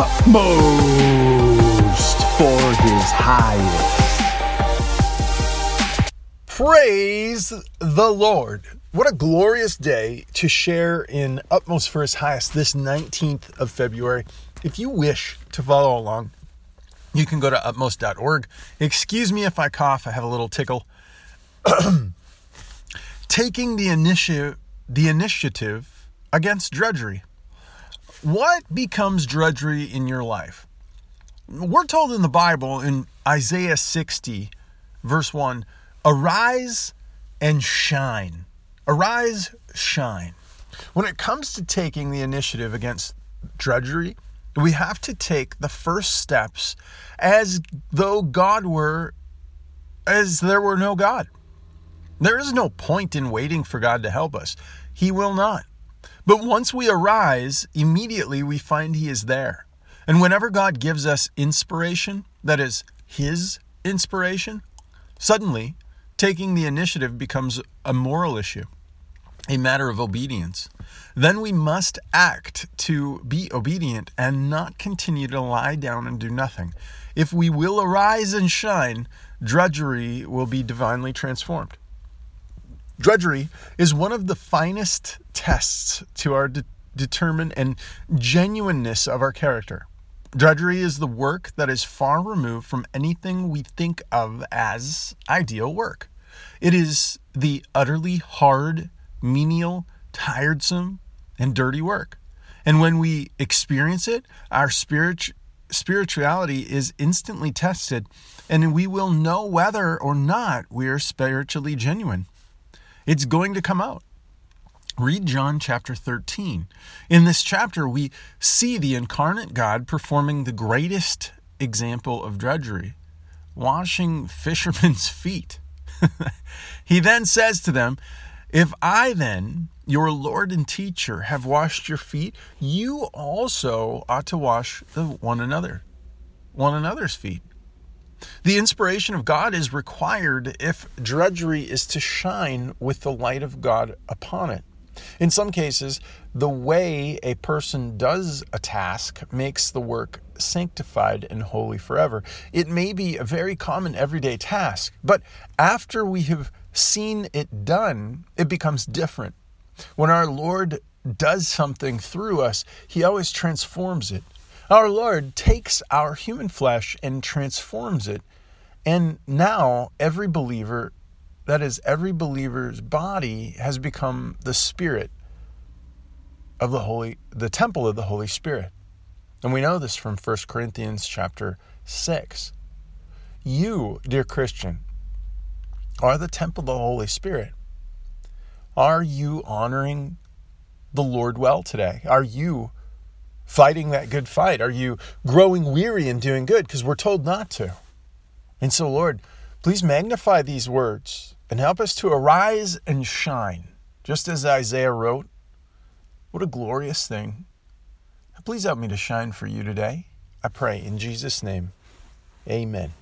utmost for his highest. Praise the Lord. What a glorious day to share in Utmost for His Highest this 19th of February. If you wish to follow along, you can go to utmost.org. Excuse me if I cough, I have a little tickle. Taking the the initiative against drudgery. What becomes drudgery in your life? We're told in the Bible in Isaiah 60 verse 1 Arise and shine. Arise, shine. When it comes to taking the initiative against drudgery, we have to take the first steps as though God were, as there were no God. There is no point in waiting for God to help us. He will not. But once we arise, immediately we find He is there. And whenever God gives us inspiration, that is, His inspiration, suddenly taking the initiative becomes a moral issue, a matter of obedience. Then we must act to be obedient and not continue to lie down and do nothing. If we will arise and shine, drudgery will be divinely transformed. Drudgery is one of the finest tests to our de- determine and genuineness of our character. Drudgery is the work that is far removed from anything we think of as ideal work. It is the utterly hard, menial, tiresome, and dirty work. And when we experience it, our spirit, spirituality is instantly tested, and we will know whether or not we are spiritually genuine. It's going to come out. Read John chapter 13. In this chapter, we see the incarnate God performing the greatest example of drudgery, washing fishermen's feet. he then says to them, If I then, your Lord and teacher, have washed your feet, you also ought to wash one another, one another's feet. The inspiration of God is required if drudgery is to shine with the light of God upon it. In some cases, the way a person does a task makes the work sanctified and holy forever. It may be a very common everyday task, but after we have seen it done, it becomes different. When our Lord does something through us, He always transforms it. Our Lord takes our human flesh and transforms it. And now every believer that is, every believer's body has become the spirit of the Holy, the temple of the Holy Spirit. And we know this from 1 Corinthians chapter 6. You, dear Christian, are the temple of the Holy Spirit. Are you honoring the Lord well today? Are you fighting that good fight? Are you growing weary and doing good? Because we're told not to. And so, Lord, please magnify these words and help us to arise and shine, just as Isaiah wrote. What a glorious thing. Please help me to shine for you today. I pray in Jesus' name. Amen.